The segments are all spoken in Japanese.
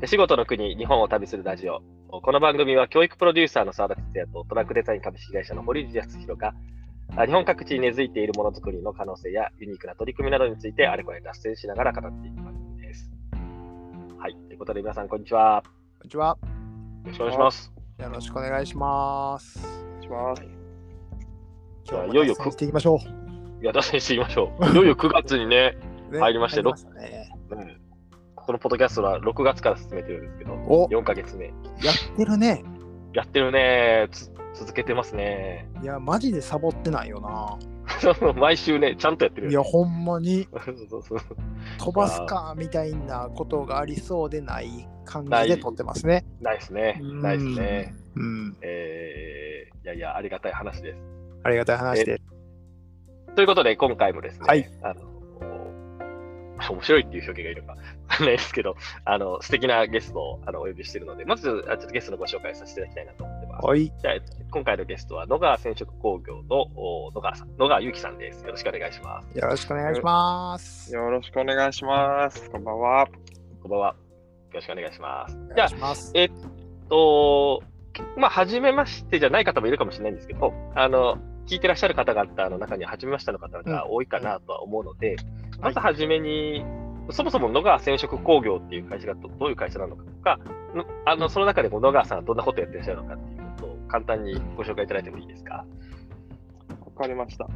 手仕事の国、日本を旅するラジオ。この番組は教育プロデューサーの澤田哲也とトラックデザイン株式会社の堀内康弘が日本各地に根付いているものづくりの可能性やユニークな取り組みなどについてあれこれ脱線しながら語っていく番組です。はい。ということで皆さん、こんにちは。こんにちは。よろしくお願いします。よろしくお願いします。します。じゃあ今日もいよいよ脱線していきましょいや、脱線していきましょう。いよいよ9月にね、う。ね入りましてね。うんこのポッドキャストは6月から進めてるんですけど、お4ヶ月目。やってるね。やってるねつ続けてますね。いや、マジでサボってないよな。毎週ね、ちゃんとやってるいや、ほんまにそうそうそう飛ばすかみたいなことがありそうでない感じで撮ってますね。ないですね。うんないですね。うん。えー、いやいや、ありがたい話です。ありがたい話で。ということで、今回もですね、はいあの面白いっていう表現がいるかわかんないですけど、あの素敵なゲストをあのお呼びしているので、まずあちょっとゲストのご紹介させていただきたいなと思ってます。はい。じゃあ今回のゲストは野川染色工業のお野川さん、野川祐樹さんです。よろしくお願いします。よろしくお願いします。よろしくお願いします。こんばんは。こんばんは。よろしくお願いします。おじゃあ。えっと、まあ、初めましてじゃない方もいるかもしれないんですけど、あの、聞いてらっしゃる方々の中には、初めましての方が多いかなとは思うので、まずはじめに、そもそも野川染色工業っていう会社がどどういう会社なのかとか、のあのその中でも野川さんはどんなことをやってらっしゃるのかっていうことを簡単にご紹介いただいてもいいですか？わかりました。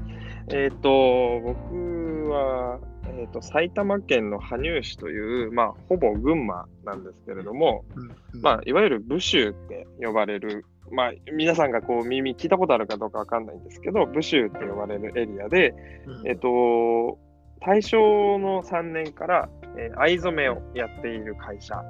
えっ、と、僕は、えっ、と、埼玉県の羽生市という、まあ、ほぼ群馬なんですけれども、うんまあ、いわゆる武州って呼ばれる、まあ、皆さんがこう耳聞いたことあるかどうかわかんないんですけど、武州って呼ばれるエリアで、うんえっ、と、大正の3年から、えー藍染めをやっている会社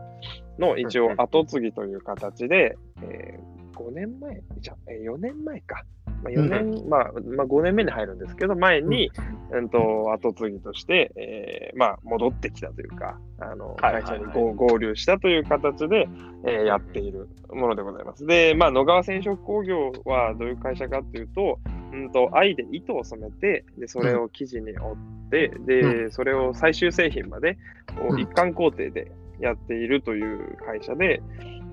の一応後継ぎという形で、え5年前、じゃえー4年前か。まあ、4年、まあ、まあ、5年目に入るんですけど、前に、うん、と後継ぎとして、えーまあ、戻ってきたというか、あの会社に合合流したという形で、えーやっているものでございます。で、まあ、野川染色工業はどういう会社かっていうと、うんと藍で糸を染めて、でそれを生地に織って、で、それを最終製品まで一貫工程でやっているという会社で、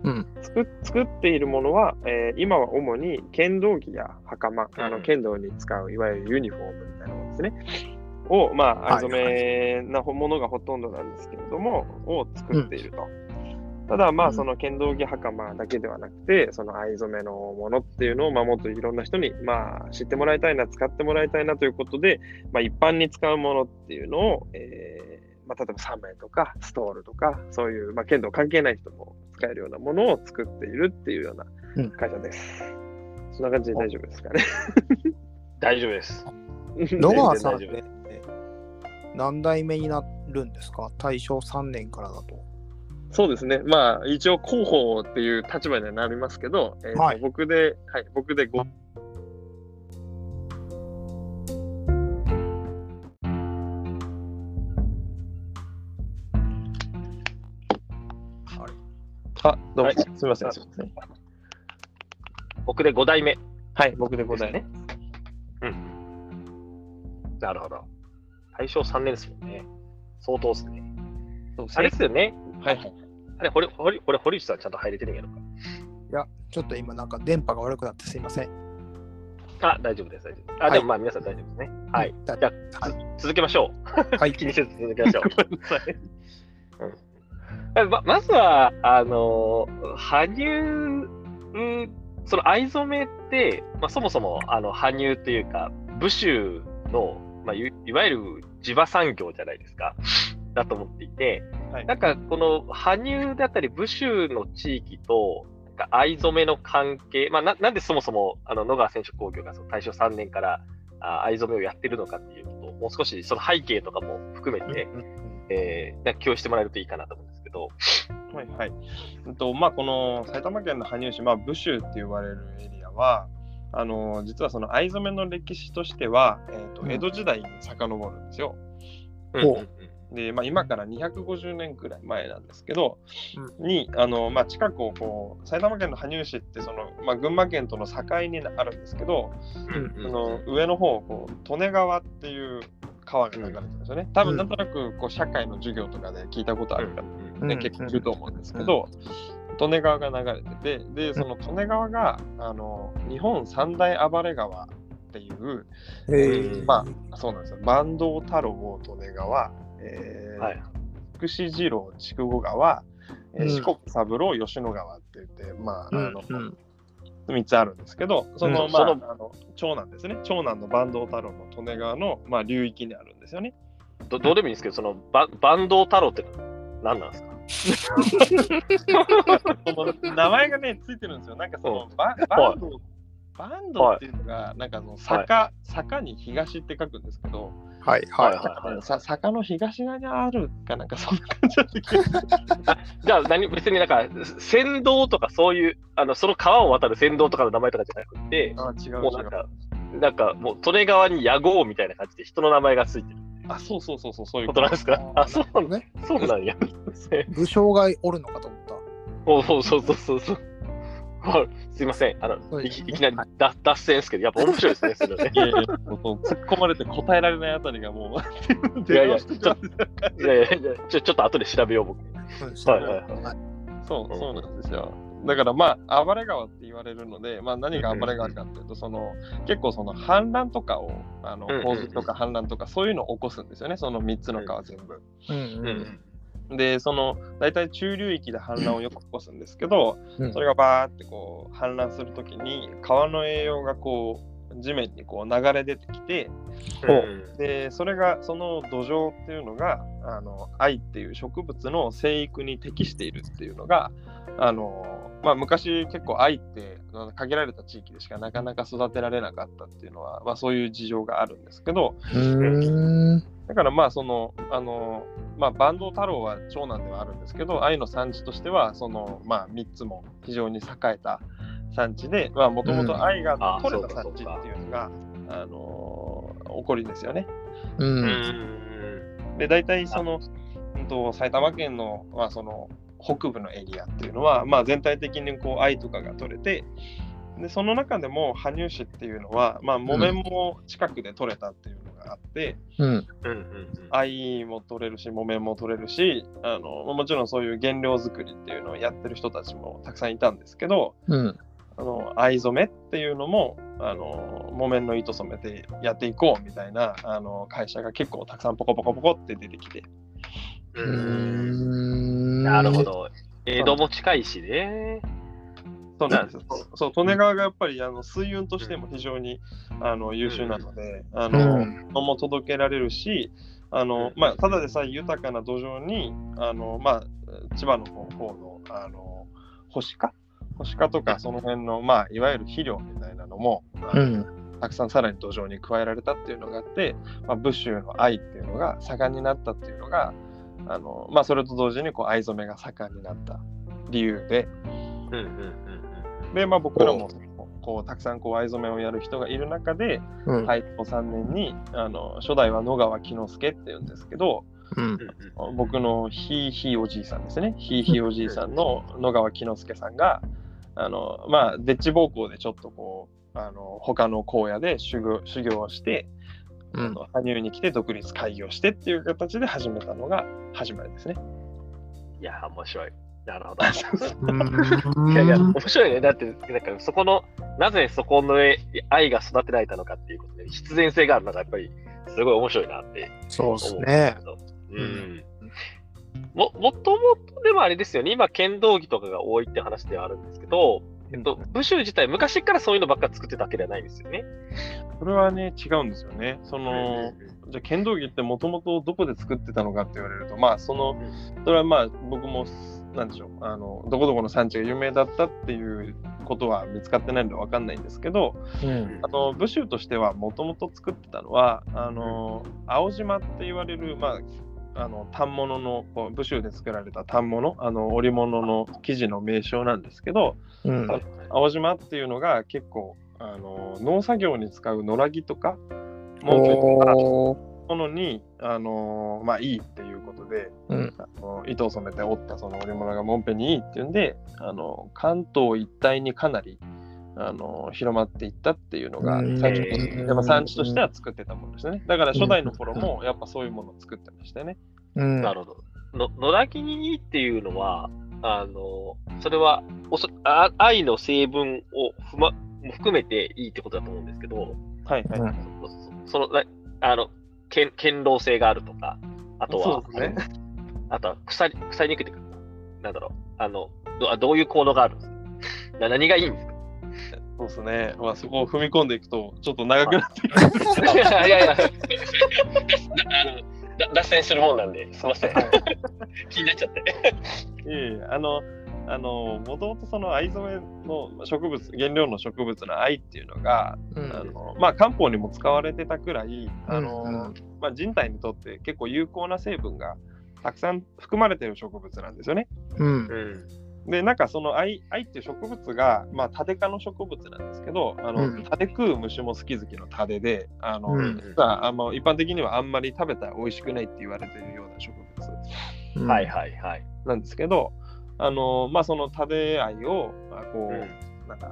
うん。作作っているものは、えー今は主に剣道着や袴、あうん。の剣道に使ういわゆるユニフォームみたいなものですね。を、まあ、藍染めなものがほとんどなんですけれども、を作っていると。ただ、まあ、うんその剣道着袴だけではなくて、その藍染めのものっていうのを、まあ、もっといろんな人に、まあ、知ってもらいたいな、使ってもらいたいなということで、まあ、一般に使うものっていうのを、えーまあ、例えばサメとかストールとか、そういう、まあ、剣道関係ない人も使えるようなものを作っているっていうよううなん会社です。そんな感じで大丈夫ですかね？大丈夫です。野川さんって何代目になるんですか？大正3年からだと。そうですね。まあ、一応広報っていう立場にはなりますけど、えーとはい僕で、はい、僕で5、あ、どうも、はいすみません、すみません。僕で5代目はい、僕で5です代目。ね。うん。なるほど。大正3年ですもんね。相当ですね。そうあれですよね。はいはい。あれ、堀堀これ堀内さんちゃんと入れてるんやろか。いや、ちょっと今なんか電波が悪くなってすいません。あ、大丈夫です、大丈夫です。あ、はいでもまあ皆さん大丈夫ですね。はい。だじゃあ、はいつ続けましょう。はい。気にせず続けましょう。うんままずは、あの、羽生、うんその藍染めって、まあ、そもそもあの羽生というか、武州の、まあ、いいわゆる地場産業じゃないですか、だと思っていて、はいなんかこの羽生だったり武州の地域と、なんか藍染めの関係、まあ、ななんでそもそもあの野川染色工業がその大正3年からあ藍染めをやってるのかっていうことを、もう少しその背景とかも含めて、えー、なんか共有してもらえるといいかなと思うんですけど。はいはい。うんとまあ、この埼玉県の羽生市、まあ、武州って言われるエリアは、あの実はその藍染めの歴史としては、えーとうん江戸時代に遡るんですよ。うんで、まあ、今から250年くらい前なんですけど、うにあの、まあ、近くをこう埼玉県の羽生市ってその、まあ、群馬県との境にあるんですけど、うんうん。その上の方こう利根川っていう川が流れてるんですよね。多分なんとなくこう社会の授業とかで聞いたことある方、ねうん。結構いると思うんですけど、利根川が流れてて、で、その利根川があの日本三大暴れ川っていう、えー。まあそうなんですよ、坂東太郎利根川、えーはい。福士次郎筑後川、えーうん。四国三郎吉野川って言って、まあ、あの、うん3つあるんですけど、その、うん。まあ、そあの長男ですね、長男の坂東太郎の利根川の、まあ、流域にあるんですよね。どどうでもいいんですけど、そのババンド太郎って何なんですか？その名前がね、ついてるんですよ。なんかその、ババはいンド、バンドっていうのが、なんかその坂、坂に東って書くんですけど、はいはいははいさ坂の東側にあるかなんかそんな感じだった気がするじゃあ何、別になんか、船頭とかそういう、あのその川を渡る船頭とかの名前とかじゃなくて、あ違う違う。もうなんか、なんかもう利根川に屋号みたいな感じで人の名前がついてるあ、そうそうそうそう、そういうことなんですか？あ、そうなんだ。ね。そうなんや。武将がおるのかと思った。そうそうそうそうそう すいません。あの、ね。いきいきなりだ脱線ですけど、やっぱ面白いですね、それね。いやいや、突っ込まれて答えられないあたりがもう、いやいや電話してくる感じいやいやいやちょ、ちょっと後で調べよう、僕。はいはいはい。そう、そうなんですよ。だからまあ、暴れ川って言われるので、まあ何が暴れ川かっていうと、その結構その氾濫とかを、あの洪水とか氾濫とかそういうのを起こすんですよね、その3つの川全部。うんううん。んで、その大体中流域で氾濫をよく起こすんですけど、うん。それがバーってこう氾濫するときに川の栄養がこう地面にこう流れ出てきて、ほう。うんでそれがその土壌っていうのがあの藍っていう植物の生育に適しているっていうのがあの、まあ、昔結構藍って限られた地域でしかなかなか育てられなかったっていうのは、まあ、そういう事情があるんですけどうんだからまあそのあの、まあ、坂東太郎は長男ではあるんですけど藍の産地としてはその、まあ、3つも非常に栄えた産地でもともと藍があ取れた産地っていうのが、あの起こりですよね。ううん。んで、大体その、うんと、埼玉県の,、まあその北部のエリアっていうのは、まあ、全体的にこう藍とかが取れて、でその中でも羽生市っていうのは、まあ、木綿も近くで取れたっていうのがあって、うん。うん。うん。藍も取れるし、木綿も取れるしあの、もちろんそういう原料作りっていうのをやってる人たちもたくさんいたんですけど、うんあの藍染めっていうのもあの木綿の糸染めてやっていこうみたいなあの会社が結構たくさんポコポコポコって出てきて。ううん。んなるほど。江戸も近いしね。そうなんですよ。そう、利根川がやっぱりあの水運としても非常にあの優秀なので、あうの、ん物も届けられるし、あの、まあ、ただでさえ豊かな土壌に、あの、まあ、千葉の方の、あの、干しか干しかとか、その辺の、まあ、いわゆる肥料みたいなのも、うん。たくさんさらに土壌に加えられたっていうのがあって、まあ、武州の藍っていうのが盛んになったっていうのが、あの、まあ、それと同時にこう藍染めが盛んになった理由で、うんうんうんで、まあ、僕らもこうたくさんこう藍染めをやる人がいる中で、うん。配当3年にあの初代は野川喜之助っていうんですけど、うんうん。僕のひいひいおじいさんですね、ひいひいおじいさんの野川喜之助さんが、あのまあ、デッチ暴行でちょっとこう、あの他の荒野で修行修行をして、うんあの羽生に来て独立開業してっていう形で始めたのが始まりですね。いや、面白い。なるほうんど。いやいや、面白いね。だって、なんかそこの、なぜそこの愛が育てられたのかっていうことで、必然性があるのがやっぱり、すごい面白いなってそう思うんですねけ。ど。うん。も、もともとでもあれですよね、今、剣道着とかが多いって話ではあるんですけど、えっと、武州自体、昔からそういうのばっか作ってたわけではないんですよね。それはね、違うんですよね。その、じゃあ剣道着ってもともとどこで作ってたのかって言われるとまあそのそれはまあ僕もなんでしょう。あのどこどこの産地が有名だったっていうことは見つかってないので分かんないんですけどうん。あの武州としてはもともと作ってたのはあの青島って言われるまああの反物のこう武州で作られた反物あの織物の生地の名称なんですけどうん。青島っていうのが結構あの農作業に使う野良着とかも結構おーものに、あのーまあ、いいっていうことで、うん。あの糸を染めて織ったその織物がもんぺにいいっていうんで、あの関東一帯にかなりあの広まっていったっていうのがうん最初のやっぱ産地としては作ってたものですね。だから初代の頃もやっぱそういうものを作ってましたよね。うん。なるほど。の野良にいいっていうのは、あの、それはおそあ愛の成分をふまも含めていいってことだと思うんですけど、はいはい。うんそその、なあの、堅堅牢性があるとか、あとは、そうですねあとは腐り、腐りにくいっていうか、なんだろう、あの、どあどういう効能があるんですか？な何がいいんですか？そうですね。まあそこを踏み込んでいくとちょっと長くなってくる。いやいやいや、あのだ脱線するもんなんで、すみません。気になっちゃって。いえいえ、あの、あの、もともとその藍染めの植物、原料の植物の藍っていうのが、うんあのまあ漢方にも使われてたくらい、あの、うんまあ人体にとって結構有効な成分がたくさん含まれてる植物なんですよね。うんうん。で、なんかその藍藍っていう植物が、まあ、タデ科の植物なんですけど、あの、うん。タデ食う虫も好き好きのタデで、あの、うん。実はあの一般的にはあんまり食べたら美味しくないって言われてるような植物。うん。はいはいはい。なんですけど、あの、まあ、そのタデ藍を、まあ、こう、うん。なんか、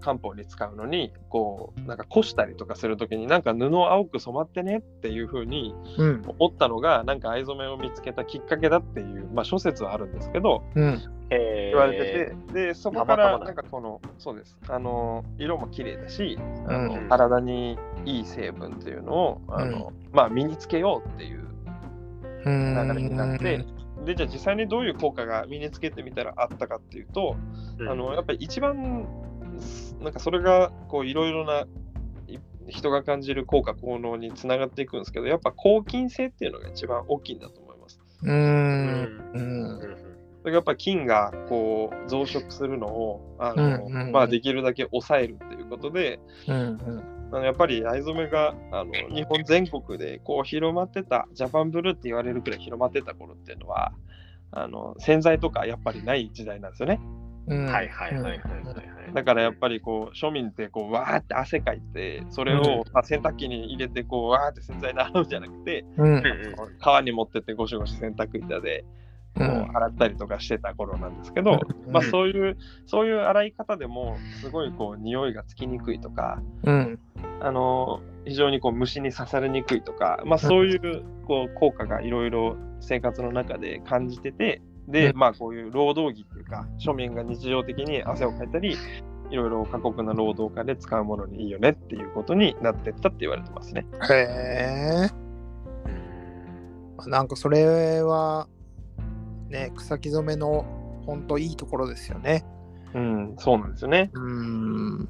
漢方に使うのに、こう、なんかこしたりとかするときに、なんか布青く染まってねっていうふうにうん。思ったのが、なんか藍染めを見つけたきっかけだっていう、まあ、諸説はあるんですけど、うん。え言われてて、で、そこから、なんかこの、そうです。あの、色も綺麗だし、あのうん体にいい成分っていうのを、あの、まあ、身につけようっていううん。流れになって、で、じゃあ実際にどういう効果が身につけてみたらあったかっていうと、うんあの、やっぱり一番、なんかそれが、こう、いろいろない人が感じる効果、効能につながっていくんですけど、やっぱ抗菌性っていうのが一番大きいんだと思います。う。うんうん。それがやっぱり菌がこう増殖するのをあの、うんうんまあ、できるだけ抑えるっていうことで、うん。あのやっぱり藍染めがあの日本全国でこう広まってた、ジャパンブルーって言われるくらい広まってた頃っていうのは、あの洗剤とかやっぱりない時代なんですよね。うん。はいはいはいはいはいはい。だからやっぱりこう庶民ってこうわーって汗かいて、それを、まあ、洗濯機に入れてこうわーって洗剤で洗うんじゃなくて、うん。川に持ってってゴシゴシ洗濯板でこううん洗ったりとかしてた頃なんですけど、まあ、そういうそういう洗い方でもすごいこう匂いがつきにくいとかうん。あの非常にこう虫に刺されにくいとか、まあ、そういうこう効果がいろいろ生活の中で感じててで、うんまあこういう労働着っていうか庶民が日常的に汗をかいたりいろいろ過酷な労働家で使うものにいいよねっていうことになってったって言われてますね。へえ。なんかそれは、ね、草木染めの本当いいところですよね。うん、そうなんですよね。うん。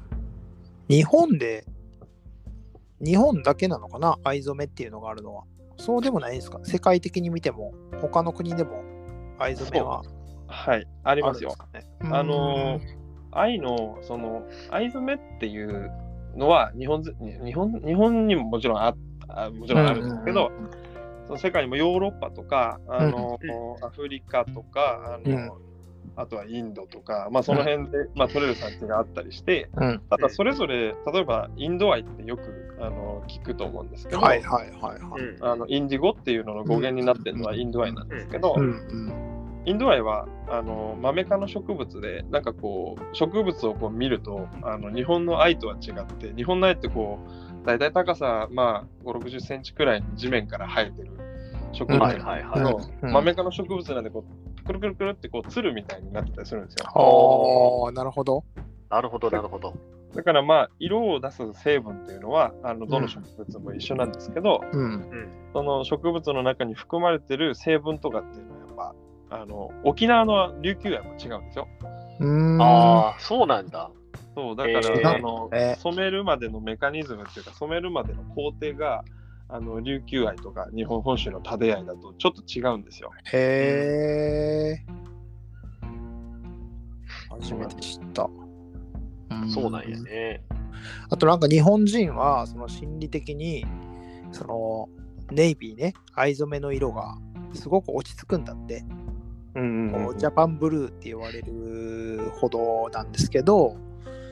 日本で、日本だけなのかな藍染めっていうのがあるのは。そうでもないですか？世界的に見ても、他の国でも藍染めははい、あありますよ。るんです。かね。あの愛のその藍染めっていうのは日本ず日本日本にももちろんああもちろんあるんですけど、その世界にもヨーロッパとかあの、アフリカとかあの、うんあとはインドとか、まあ、その辺で、まあ、取れる産地があったりしてうん。ただそれぞれ例えばインド愛ってよくあの聞くと思うんですけど、はいはいはいはい。うんあのインディゴっていうのの語源になってるのはインド愛なんですけど、うんうんインドアイはあのマメ科の植物でなんかこう植物をこう見るとあの日本の愛とは違って日本の愛ってこう大体高さまあ5 6 0センチくらいの地面から生えてる植物はないんはいはい。ですけど、うんマメ科の植物なんでこうくるくるくるってこうつるみたいになってたりするんですよああ、なるほど。なるほどなるほど。だからまあ色を出す成分っていうのはあのどの植物も一緒なんですけど、うん。うん。その植物の中に含まれてる成分とかっていうのはやっぱあの沖縄の琉球愛も違うんですよ。うーん。ああ、そうなんだ。そうだから、えーあのえー染めるまでのメカニズムっていうか染めるまでの工程があの琉球愛とか日本本州のタデ愛だとちょっと違うんですよ。へえ。初めて知った。そうなんやね。あとなんか日本人はその心理的にそのネイビーね藍染めの色がすごく落ち着くんだって、うんジャパンブルーって言われるほどなんですけど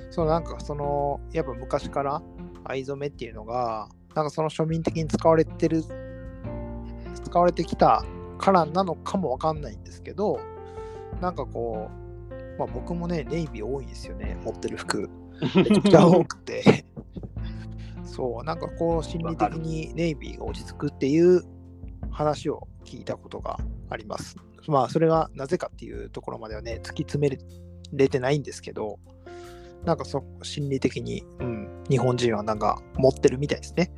そのなんかそのやっぱ昔から藍染めっていうのがなんかその庶民的に使われてる使われてきたからなのかもわかんないんですけどなんかこう、まあ、僕もねネイビー多いんですよね持ってる服。めちゃくちゃ多くて。そうなんかこう心理的にネイビーが落ち着くっていう話を聞いたことがあります。まあそれがなぜかっていうところまではね突き詰めれてないんですけどなんかそ心理的に、うん、日本人はなんか持ってるみたいですね。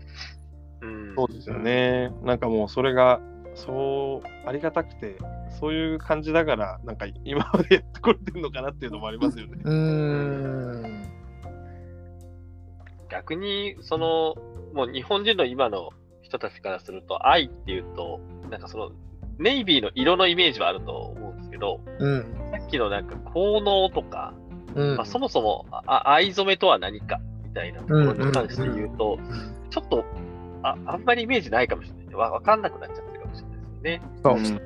うん。そうですよね。なんかもうそれが、そうありがたくて、そういう感じだから、なんか今までやってこれてるのかなっていうのもありますよね。うーん。逆に、その、もう日本人の今の人たちからすると、愛っていうと、なんかその、ネイビーの色のイメージはあると思うんですけど、うん。さっきのなんか効能とか、うん。まあ、そもそもあ愛染めとは何かみたいなところに関して言うと、ちょっとああんまりイメージないかもしれない。わわかんなくなっちゃってるかもしれないですよね。そう。うん。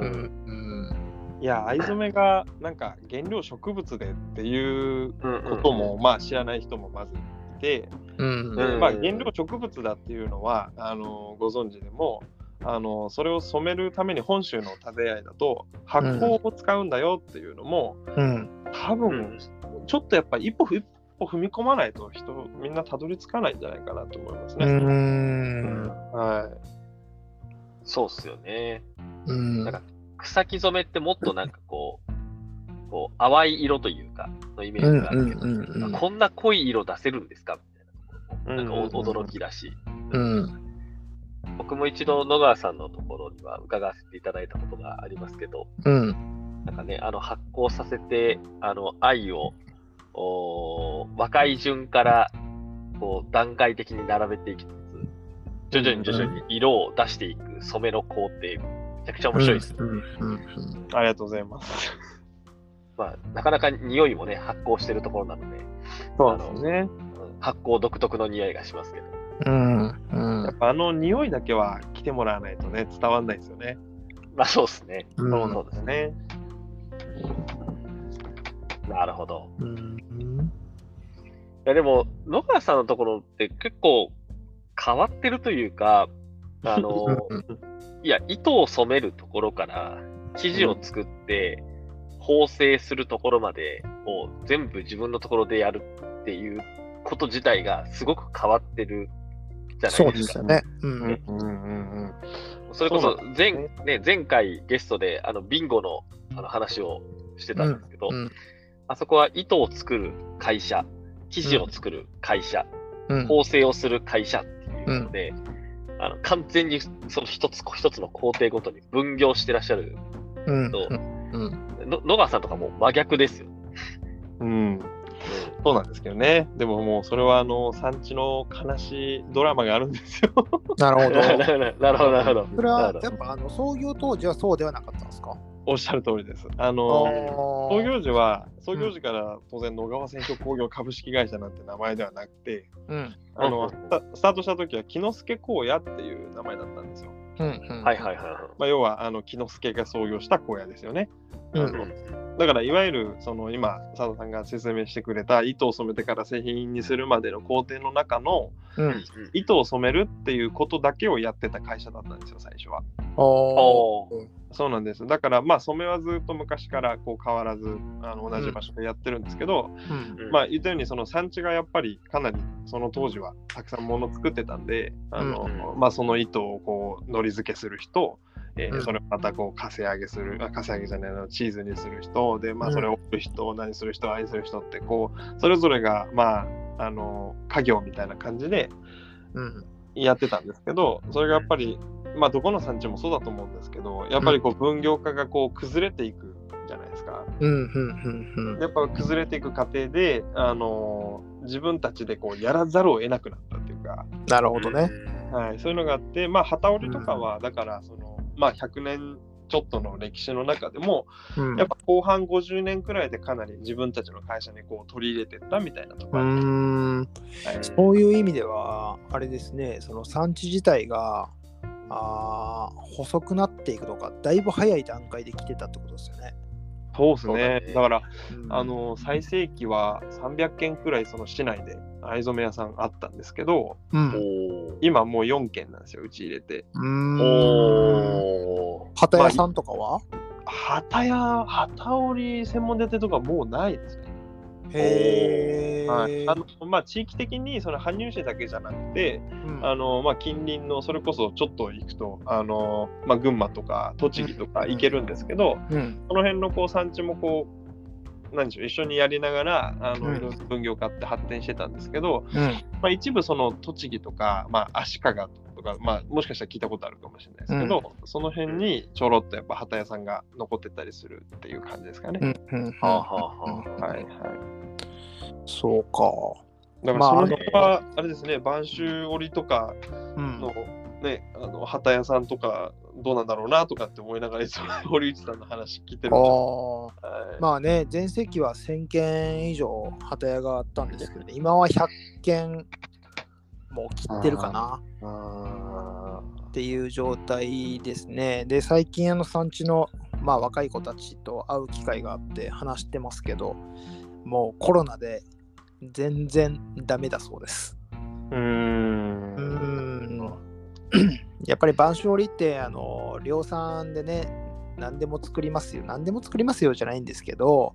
うん。うん。いや、藍染めがなんか原料植物でっていううんうんことも、まあ知らない人もまずいて、うん。でうん。まあ原料植物だっていうのはあのご存知でもあのそれを染めるために本州の種合いだと発酵を使うんだよっていうのも、うん多分ちょっとやっぱ一歩一歩踏み込まないと人みんなたどり着かないんじゃないかなと思いますうね。ん。はそうっすよね。うん。なんか草木染めってもっとなんかこう、こう淡い色というか、のイメージがあるけど、うんうんうん。こんな濃い色出せるんですかみたいな。なんかおうんうんうん。驚きだし、うん。僕も一度野川さんのところには伺わせていただいたことがありますけど、うんなんかね、あの発酵させて、あの愛を、おー若い順からこう段階的に並べていきつつ、徐々に徐々に色を出していく染めの工程、めちゃくちゃ面白いですありがとうございます。まあ、なかなか匂いもね、発酵してるところなので、そうですね。うん発酵独特の匂いがしますけど。うんうんやっぱあの匂いだけは来てもらわないとね伝わんないですよね。まあそうですね。うんそうそうですね。ね。なるほど。うんいやでも、野川さんのところって結構変わってるというか、あの、いや、糸を染めるところから生地を作って縫製するところまでを全部自分のところでやるっていうこと自体がすごく変わってるじゃなそいうでか。ですすよね。ううんんうんうんうん。それこそね、前回ゲストであのビンゴのあの話をしてたんですけど、うんあそこは糸を作る会社、生地を作る会社、うん縫製をする会社っていうので、あの完全にその一つ一つの工程ごとに分業してらっしゃるうんとうんの野川さんとかもう真逆ですよ。うん。そうなんですけどね。でももうそれはあの産地の悲しいドラマがあるんですよ。なるほど。なるほど、なるほど、なるほど。それはやっぱあの創業当時はそうではなかったんですか？おっしゃる通りです。ああのー。創業時は創業時から当然野川製氷工業株式会社なんて名前ではなくて、うん。あのうん。スタートした時は木之助荒野っていう名前だったんですよ。はいはいはいはまあ、要はあの木之助が創業した荒野ですよね。うん。だからいわゆるその今佐藤さんが説明してくれた糸を染めてから製品にするまでの工程の中のうん。い。糸を染めるっていうことだけをやってた会社だったんですよ最初は。そうなんです。だからまあ染めはずっと昔からこう変わらずあの同じ場所でやってるんですけど、うん。うん。まあ言ったようにその産地がやっぱりかなりその当時はたくさんもの作ってたんで、あのうんうん。まあその糸をこうのり付けする人、えーうん。それをまたこうかせ揚げする、あかせ揚げじゃないのチーズにする人で、まあうん。それを折る人、何する人、愛する人ってこうそれぞれがまああの家業みたいな感じでうん。やってたんですけど、それがやっぱり、まあ、どこの産地もそうだと思うんですけど、やっぱりこう分業化がこう崩れていくじゃないですか。やっぱ崩れていく過程で、あの自分たちでこうやらざるを得なくなったっていうか、なるほどね。はい、そういうのがあって、まあ、旗織りとかは、だからその、まあ、100年ちょっとの歴史の中でも、うん。やっぱ後半50年くらいでかなり自分たちの会社にこう取り入れてったみたいなとこうろありますーん。はい。そういう意味では、あれですね、その産地自体があー細くなっていくとか、だいぶ早い段階で来てたってことですよね。そうですね。ね。だからうん。あの最盛期は300件くらいその市内で藍染め屋さんあったんですけどうん、今もう4件なんですようち入れて。ーん。おー。旗屋さんとかは、旗や旗織り専門でやってるとかもうないですねへえ。はいあのまあ、地域的にその羽生市だけじゃなくて、うんあのまあ、近隣のそれこそちょっと行くとあの、まあ、群馬とか栃木とか行けるんですけど、うん。その辺のこう産地もこう何でしょう一緒にやりながらあの、うんいろいろ分業化って発展してたんですけど、うん。まあ、一部その栃木とか、まあ、足利とか、まあ、もしかしたら聞いたことあるかもしれないですけど、その辺にちょろっとやっぱ旗屋さんが残ってたりするっていう感じですかね。うん。うん。はあはあはあはいはい。そうか。だからまあその辺は、あれですね、播州織とかうんの、ね、あの旗屋さんとかどうなんだろうなとかって思いながら、いつも堀内さんの話聞いてるあはいまあね、全盛期は1000件以上旗屋があったんですけど、ね、今は100件もう切ってるかな。あっていう状態ですね。で、最近あの産地の、まあ、若い子たちと会う機会があって話してますけど、もうコロナで全然ダメだそうです。ーうーん。うーん。やっぱり播州織ってあの量産でね何でも作りますよ。何でも作りますよじゃないんですけど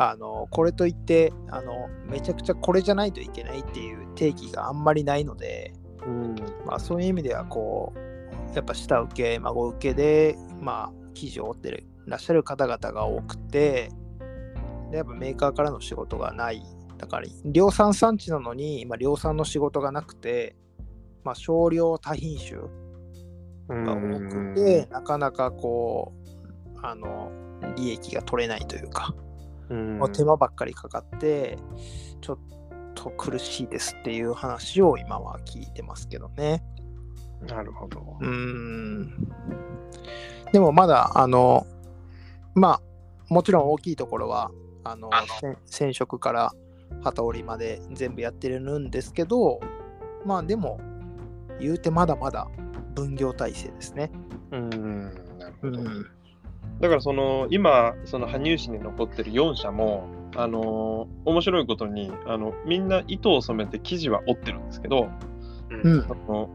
あのこれといってあのめちゃくちゃこれじゃないといけないっていう定義があんまりないので、うん。まあ、そういう意味ではこうやっぱ下請け孫請けでまあ生地を織ってらっしゃる方々が多くてでやっぱメーカーからの仕事がない。だから量産産地なのに、まあ、量産の仕事がなくて、まあ、少量多品種が多くて、なかなかこうあの利益が取れないというか、うんもう手間ばっかりかかってちょっと苦しいですっていう話を今は聞いてますけどね。なるほど。うーんでもまだあのまあもちろん大きいところはあの染染色から旗織りまで全部やってるんですけどまあでも言うてまだまだ分業体制ですね。うんなるほど。うんだからその今その羽生市に残ってる4社もあのー面白いことにあのみんな糸を染めて生地は織ってるんですけどうん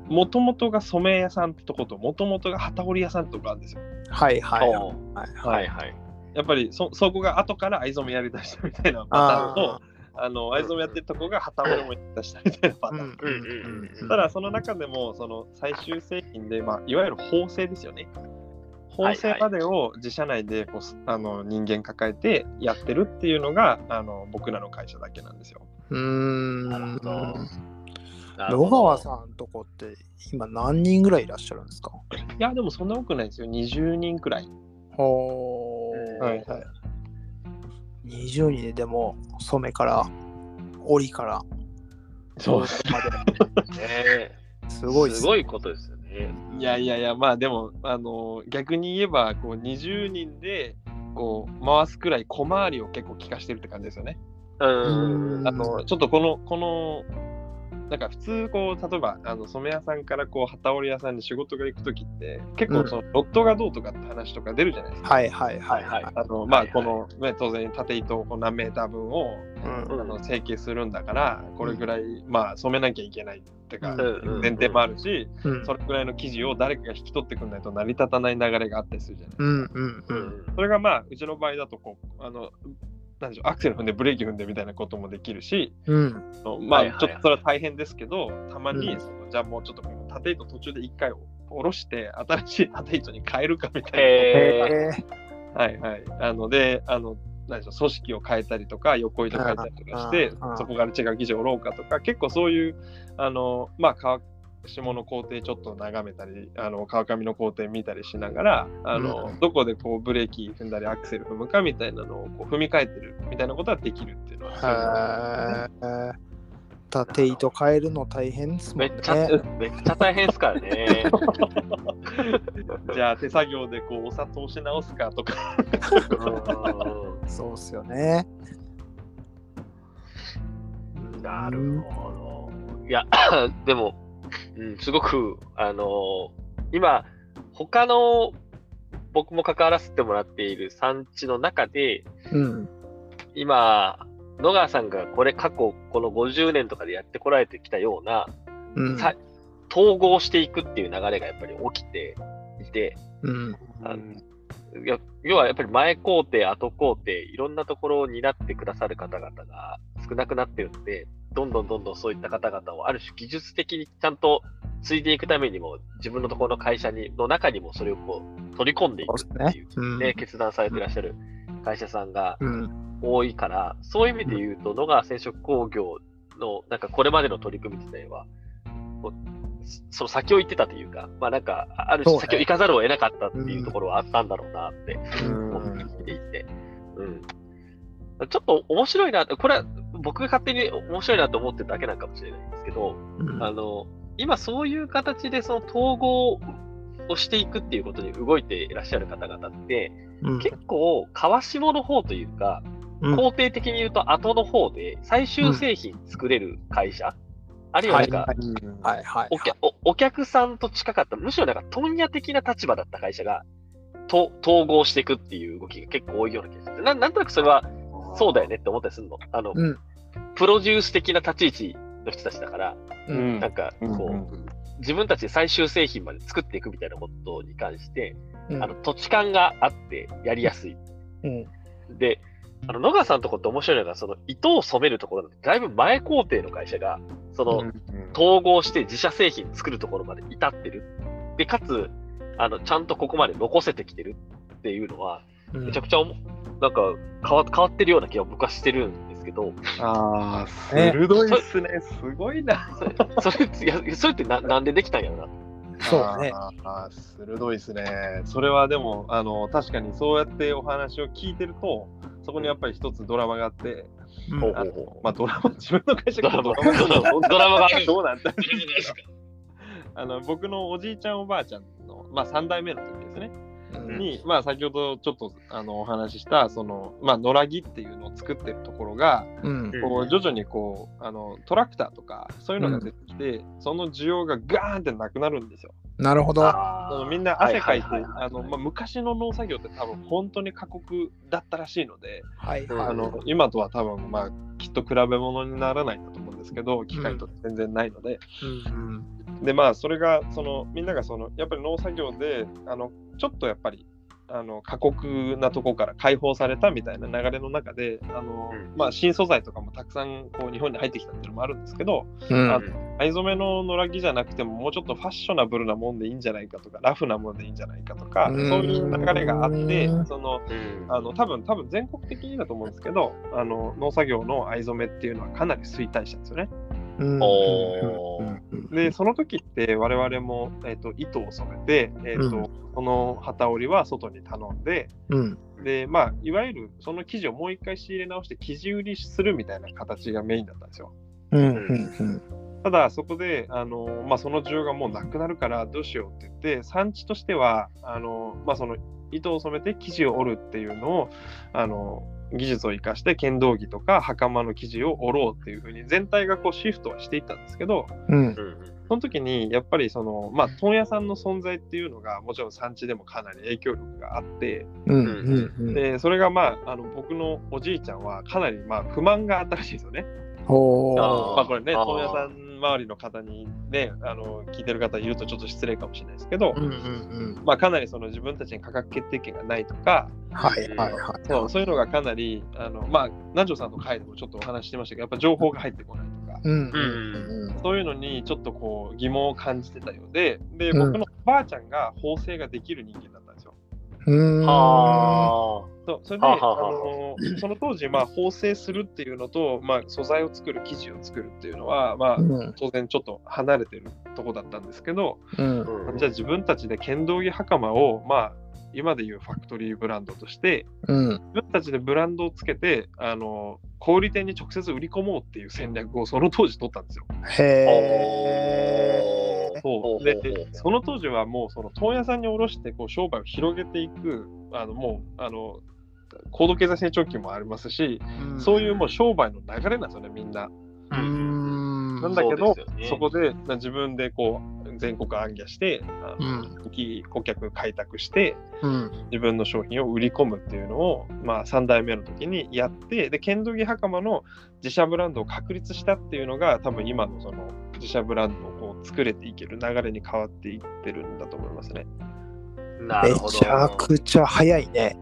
もともとが染め屋さんってとこともともとが旗織り屋さんってとこあるんですよ。はいはいはいはいはいはい。やっぱりそそこが後から藍染めやりだしたみたいなパターンとあの藍染めやってるとこが旗織りもやりだしたみたいなパターン。うんうんうんうんただその中でもその最終製品で、まあ、いわゆる縫製ですよね。縫製までを自社内でこうすあの人間抱えてやってるっていうのがあの僕らの会社だけなんですよ。うーん。なるほど。野ど川さんとこって今何人ぐらいいらっしゃるんですか？いやでもそんな多くないですよ。20人くらい。ほー。はいはい。20人ででも染めから織りから。そうで ねすごいっすごいことですよね。いやいやいやまあでもあの逆に言えばこう20人でこう回すくらい小回りを結構効かしてるって感じですよね。うん。うんあのちょっとこのこのなんか普通こう例えばあの染め屋さんからこう旗織り屋さんに仕事が行く時って結構そのロットがどうとかって話とか出るじゃないですか。はいはいはいはい。あのまあこの、ね、当然縦糸をこう何メーター分をうんあの成形するんだからこれぐらい、まあ染めなきゃいけないってかうんうん前提もあるし、うんそれぐらいの生地を誰かが引き取ってくんないと成り立たない流れがあったりするじゃないうんうんううん。ん。それがまあうちの場合だとこうあのなんでしょうアクセル踏んでブレーキ踏んでみたいなこともできるしうん。まあちょっとそれは大変ですけどたまに、うん。そのじゃあもうちょっとこの縦糸途中で一回下ろして新しい 縦糸に変えるかみたいな。はいはい。あので、あの、何でしょう、組織を変えたりとか、横糸変えたりとかしてそこから違う生地を売ろうかとか、結構そういう、あの、まあ、川下の工程ちょっと眺めたり、あの川上の工程見たりしながら、あの、うんどこでこうブレーキ踏んだりアクセル踏むかみたいなのをこう踏み替えてるみたいなことはできるっていうのは、ーへー縦糸変えるの大変ですもんねめっ。ちゃ、めっちゃ大変ですからね。じゃあ手作業でこうお砂糖し直すかとか、うんそうっすよね。なるほど。いや、でも、うん、すごく、あの今、他の僕も関わらせてもらっている産地の中で、うん。今、野川さんがこれ過去この50年とかでやってこられてきたような、うん。さ統合していくっていう流れがやっぱり起きていて、うん。あの要はやっぱり前工程、後工程、いろんなところを担ってくださる方々が少なくなってるので、どんどんどんどんそういった方々をある種技術的にちゃんと継いでいくためにも、自分のところの会社にの中にもそれをこう取り込んでいくっていううんね、決断されていらっしゃる会社さんがうん。多いから、そういう意味で言うと、野川染色工業のなんかこれまでの取り組み自体は、その先を行ってたというか、まあなんか、ある種先を行かざるを得なかったっていうところはあったんだろうなってうん思っていて、うん。ちょっと面白いな、これは僕が勝手に面白いなと思ってるだけなんかもしれないんですけど、あの、今そういう形でその統合をしていくっていうことに動いていらっしゃる方々って、うん。結構、川下の方というか、うん。肯定的に言うと後の方で最終製品作れる会社、あるいはなんか。お客おお客さんと近かった、むしろなんか問屋的な立場だった会社が、と統合していくっていう動きが結構多いような気がしてな、なんとなくそれはそうだよねって思ったりするの？あの、うんプロデュース的な立ち位置の人たちだから、ううん。んなんかこう、うん。自分たちで最終製品まで作っていくみたいなことに関して、うん。あの土地勘があってやりやすい。うん。で、あの野川さんのとこって面白いのが、その糸を染めるところなんて、だいぶ前工程の会社が、その、統合して自社製品作るところまで至ってる。で、かつ、あの、ちゃんとここまで残せてきてるっていうのは、うん。めちゃくちゃおも、なんか変わ変わってるような気が僕はしてるんですけど、ああ、ね鋭いっすね。すごいな。そ れ、それいやそれってななんでできたんやろな。そうね。あーあー、鋭いですね。それはでも、あの、確かにそうやってお話を聞いてると、そこにやっぱり一つドラマがあって、うんほうあのまあドラマ、自分の会社がドラマ、ドラマドラマがある。どうなんだあの僕のおじいちゃんおばあちゃんの、まあ、3代目の時ですね、うんに、まあ、先ほどちょっとあのお話ししたその、まあ、野良木っていうのを作ってるところが、うん。こう徐々にこうあのトラクターとかそういうのが出てきて、その需要がガーンってなくなるんですよ。なるほど。そのみんな汗かいてあのまあ昔の農作業って多分本当に過酷だったらしいので、うんはい。はい。あの今とは多分まあきっと比べ物にならないんだと思うんですけど機械と全然ないので、うん。でまあそれがそのみんながそのやっぱり農作業であのちょっとやっぱりあの過酷なとこから解放されたみたいな流れの中であの、うん。まあ、新素材とかもたくさんこう日本に入ってきたっていうのもあるんですけどうん。あ藍染めの野良着じゃなくてももうちょっとファッショナブルなもんでいいんじゃないかとかラフなもんでいいんじゃないかとかうん。そういう流れがあってそのうん。あの多分多分全国的にだと思うんですけどあの農作業の藍染めっていうのはかなり衰退したんですよね。でその時って我々も、えー、と糸を染めて、えーとうん。この旗織りは外に頼んでうん。で、まあ、いわゆるその生地をもう一回仕入れ直して生地売りするみたいな形がメインだったんですよ。うんうん。ただそこであの、まあ、その需要がもうなくなるからどうしようって言って産地としてはあの、まあ、その糸を染めて生地を織るっていうのをあの技術を生かして剣道着とか袴の生地を織ろうっていうふうに全体がこうシフトはしていったんですけどうん。うんその時にやっぱりそのまあ問屋さんの存在っていうのがもちろん産地でもかなり影響力があってうん。うんうんでそれがまああの僕のおじいちゃんはかなりまあ不満があったらしいですよね。まあこれね、問屋さん周りの方にね、あの聞いてる方いるとちょっと失礼かもしれないですけど、うんうんうん。まあかなりその自分たちに価格決定権がないとか、はいはいはいそうそういうのがかなり、あのまあ、南條さんの回でもちょっとお話ししてましたけど、やっぱ情報が入ってこないとか、うんうんそういうのにちょっとこう疑問を感じてたようで、で、うん。僕のおばあちゃんが縫製ができる人間だはそうそれで、はあはあはあ。あのその当時、まあ、縫製するっていうのと、まあ、素材を作る、生地を作るっていうのは、まあ、うん。当然ちょっと離れてるとこだったんですけど、うん。じゃあ自分たちで剣道着袴を、まあ、今でいうファクトリーブランドとして、うん。自分たちでブランドをつけて、あの小売店に直接売り込もうっていう戦略をその当時取ったんですよ。へえそう。でその当時はもうその問屋さんに卸してこう商売を広げていくあのもうあの高度経済成長期もありますし、そういうもう商売の流れなんですよねみんな。うん。なんだけどそ,、ね。こでな自分でこう全国暗記してうん。顧客開拓してうん。自分の商品を売り込むっていうのを、まあ、3代目の時にやってで剣道着袴の自社ブランドを確立したっていうのが多分今のその自社ブランドをこう作れていける流れに変わっていってるんだと思いますね。めなるほど。ちゃくちゃ早いね。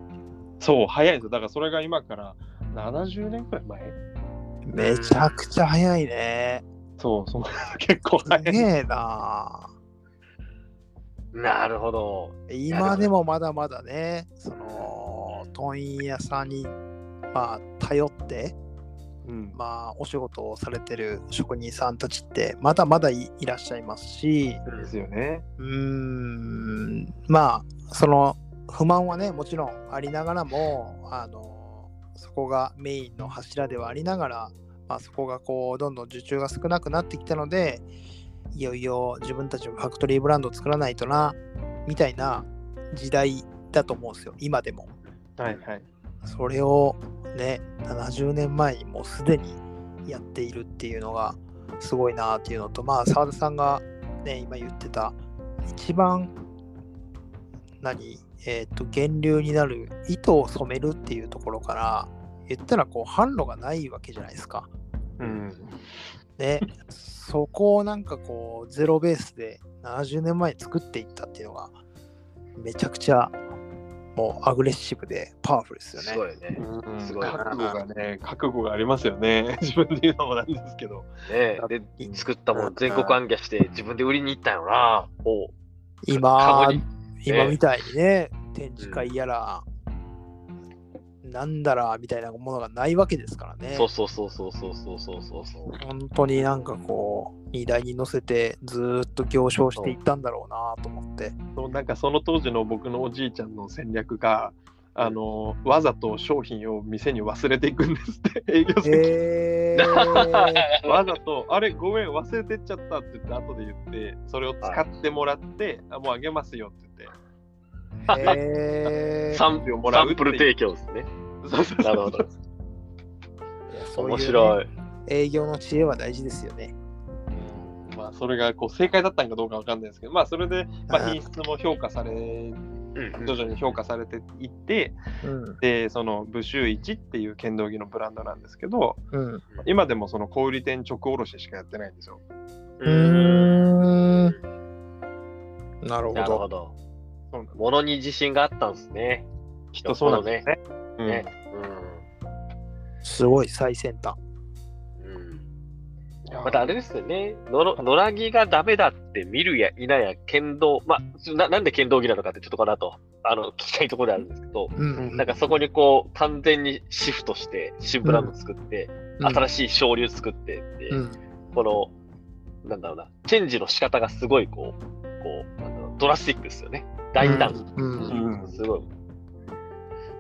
そう、早いんですよ。だからそれが今から70年くらい前？めちゃくちゃ早いね。そう、その結構す早い。げえな。なるほど。今でもまだまだね、その問屋さんに、まあ、頼って、うん、まあ、お仕事をされてる職人さんたちってまだまだいいらっしゃいますし、ですよね。うーん、まあ、その不満はね、もちろんありながらも、あのそこがメインの柱ではありながら、まあ、そこがこうどんどん受注が少なくなってきたので、いよいよ自分たちのファクトリーブランドを作らないとな、みたいな時代だと思うんですよ、今でも。はいはい。それをね、70年前にもうすでにやっているっていうのがすごいなっていうのと、まあ、澤田さんがね、今言ってた、一番、何、えっ、と、源流になる糸を染めるっていうところから、言ったらこう、販路がないわけじゃないですか。うん。ね、そこをなんかこう、ゼロベースで70年前に作っていったっていうのが、めちゃくちゃもうアグレッシブでパワフルですよね。すごいね。うんすごいな覚悟がね、覚悟がありますよね。自分で言うのもなんですけど。ねで、作ったもの全国暗記して自分で売りに行ったんよな。おう今今みたいにね、展示会やら、なんだらみたいなものがないわけですからね。そうそうそうそうそうそうそうそうそう。本当になんかこう、荷台に乗せてずーっと行商していったんだろうなと思って。そうなんかその当時の僕のおじいちゃんの戦略が、あのわざと商品を店に忘れていくんですって、営業先。えー、わざと、あれ、ごめん、忘れてっちゃったって言って、後で言って、それを使ってもらって、あもうあげますよって言って、えー、サンもらうサンプル提供ですね。そうそうそうなるほど。いやそういうね面白い。営業の知恵は大事ですよね。まあ、それがこう正解だったんかどうかわかんないですけど、まあ、それで、まあ、うん品質も評価され、うん徐々に評価されていって、うん。で、その、ブシュー1っていう剣道着のブランドなんですけど、うん。今でもその小売店直卸しかやってないんですよ。うーん。なるほど。なるほど。そうなんですものに自信があったんですね。きっとそうなんですね。うんね。すごい最先端。またあれですよね、野良着がダメだって見るや否や剣道、まあな、なんで剣道着なのかってちょっとこの後、あの、聞きたいところであるんですけど、うん。なんかそこにこう、完全にシフトして、新ブランド作って、新しい潮流作ってって、うん。この、なんだろうな、チェンジの仕方がすごいこう、こう、ドラスティックですよね。大胆。うん。うんすごい。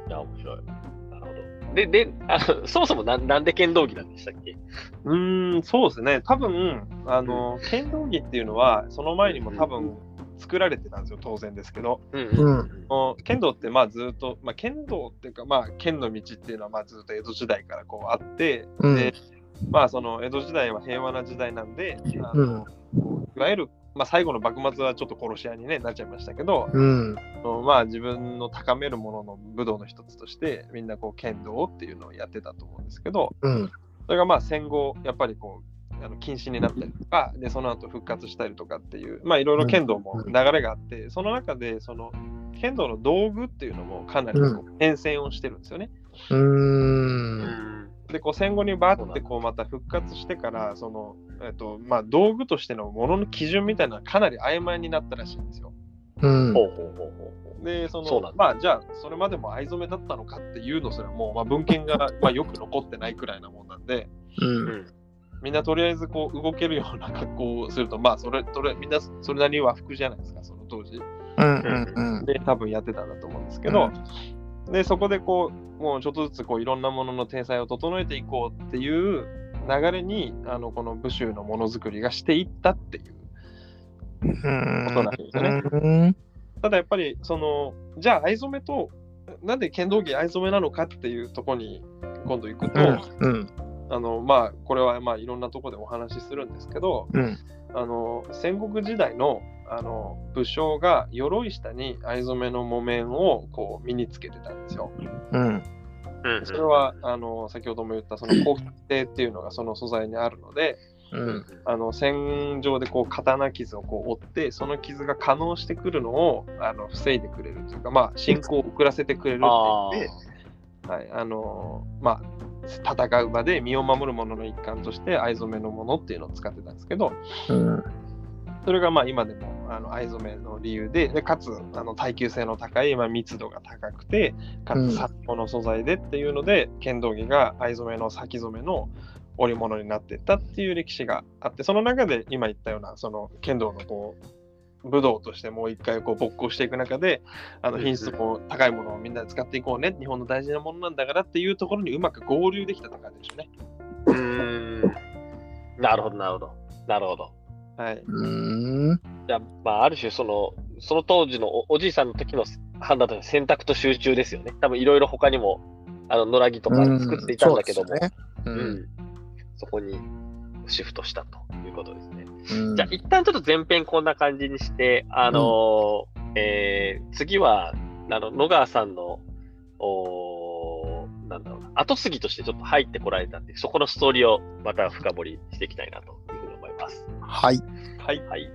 いや、面白い。なるほど。で、で、あの そもそもななんで剣道着なんでしたっけ？うーん、そうですね。多分、あの、剣道着っていうのは、その前にも多分作られてたんですよ、当然ですけど。うんうん剣道って、まあずっと、まあ剣道っていうか、まあ剣の道っていうのは、まあずっと江戸時代からこうあって、うんで、まあその江戸時代は平和な時代なんで、あのうん。いわゆる、まあ最後の幕末はちょっと殺し屋に、ね、なっちゃいましたけど、うん。あのまあ自分の高めるものの武道の一つとして、みんなこう剣道っていうのをやってたと思うんですけど、うん。それがまあ戦後、やっぱりこう、あの禁止になったりとか、で、その後復活したりとかっていう、まあいろいろ剣道も流れがあって、その中で、その剣道の道具っていうのもかなりこう変遷をしてるんですよね。うん。で、こう戦後にバーってこうまた復活してから、その、えっと、まあ道具としてのものの基準みたいなかなり曖昧になったらしいんですよ。うん。ほうほうほうほう。で、そのそうなんだまあじゃあ、それまでも藍染めだったのかっていうのすらもう、まあ、文献が、まあ、よく残ってないくらいなもんなんで、う。うんん。みんなとりあえずこう動けるような格好をすると、まあそれ、それみんなそれなりに和服じゃないですか、その当時。うん。うん。で、多分やってたんだと思うんですけど、で、そこでこう、もうちょっとずつこういろんなものの体裁を整えていこうっていう流れに、あのこの武州のものづくりがしていったっていううん。ことなんですよね。うん。ただやっぱり、その、じゃあ藍染めと、なんで剣道着藍染めなのかっていうところに今度行くと、うん。あの、まあ、これはまあいろんなところでお話しするんですけど、うん。あの戦国時代のあの武将が鎧下に藍染めの木綿をこう身につけてたんですよ。うん。うん。それはあの先ほども言ったその硬質性っていうのがその素材にあるので、うん。あの戦場でこう刀傷をこう負って、その傷が可能してくるのをあの防いでくれるというか、まあ、進行を遅らせてくれるってあ言って、はいあのまあ、戦う場で身を守るものの一環として藍染めのものっていうのを使ってたんですけど、うん。それがまあ今でもあの藍染めの理由で、でかつあの耐久性の高い、まあ、密度が高くて、かうんつ殺法の素材でっていうので、剣道着が藍染めの先染めの織物になっていったっていう歴史があって、その中で今言ったような、その剣道のこう、武道としてもう一回こう勃興していく中で、あのうんうん品質も高いものをみんなで使っていこうね、日本の大事なものなんだからっていうところにうまく合流できたって感じでしょうね。うーん。なるほど、なるほど。なるほど。はい。うん。じゃあ、まあ、ある種、その、その当時のおおじいさんの時の判断と選択と集中ですよね。多分いろいろ他にも、あの、野良着とか作っていたんだけども、そうですよねううんんそこにシフトしたということですね。うんじゃあ、一旦ちょっと前編こんな感じにして、あのーえー次は、あの、野川さんの、おーなんだろうな、後継ぎとしてちょっと入ってこられたんで、そこのストーリーをまた深掘りしていきたいなとます。はい。はい。はい。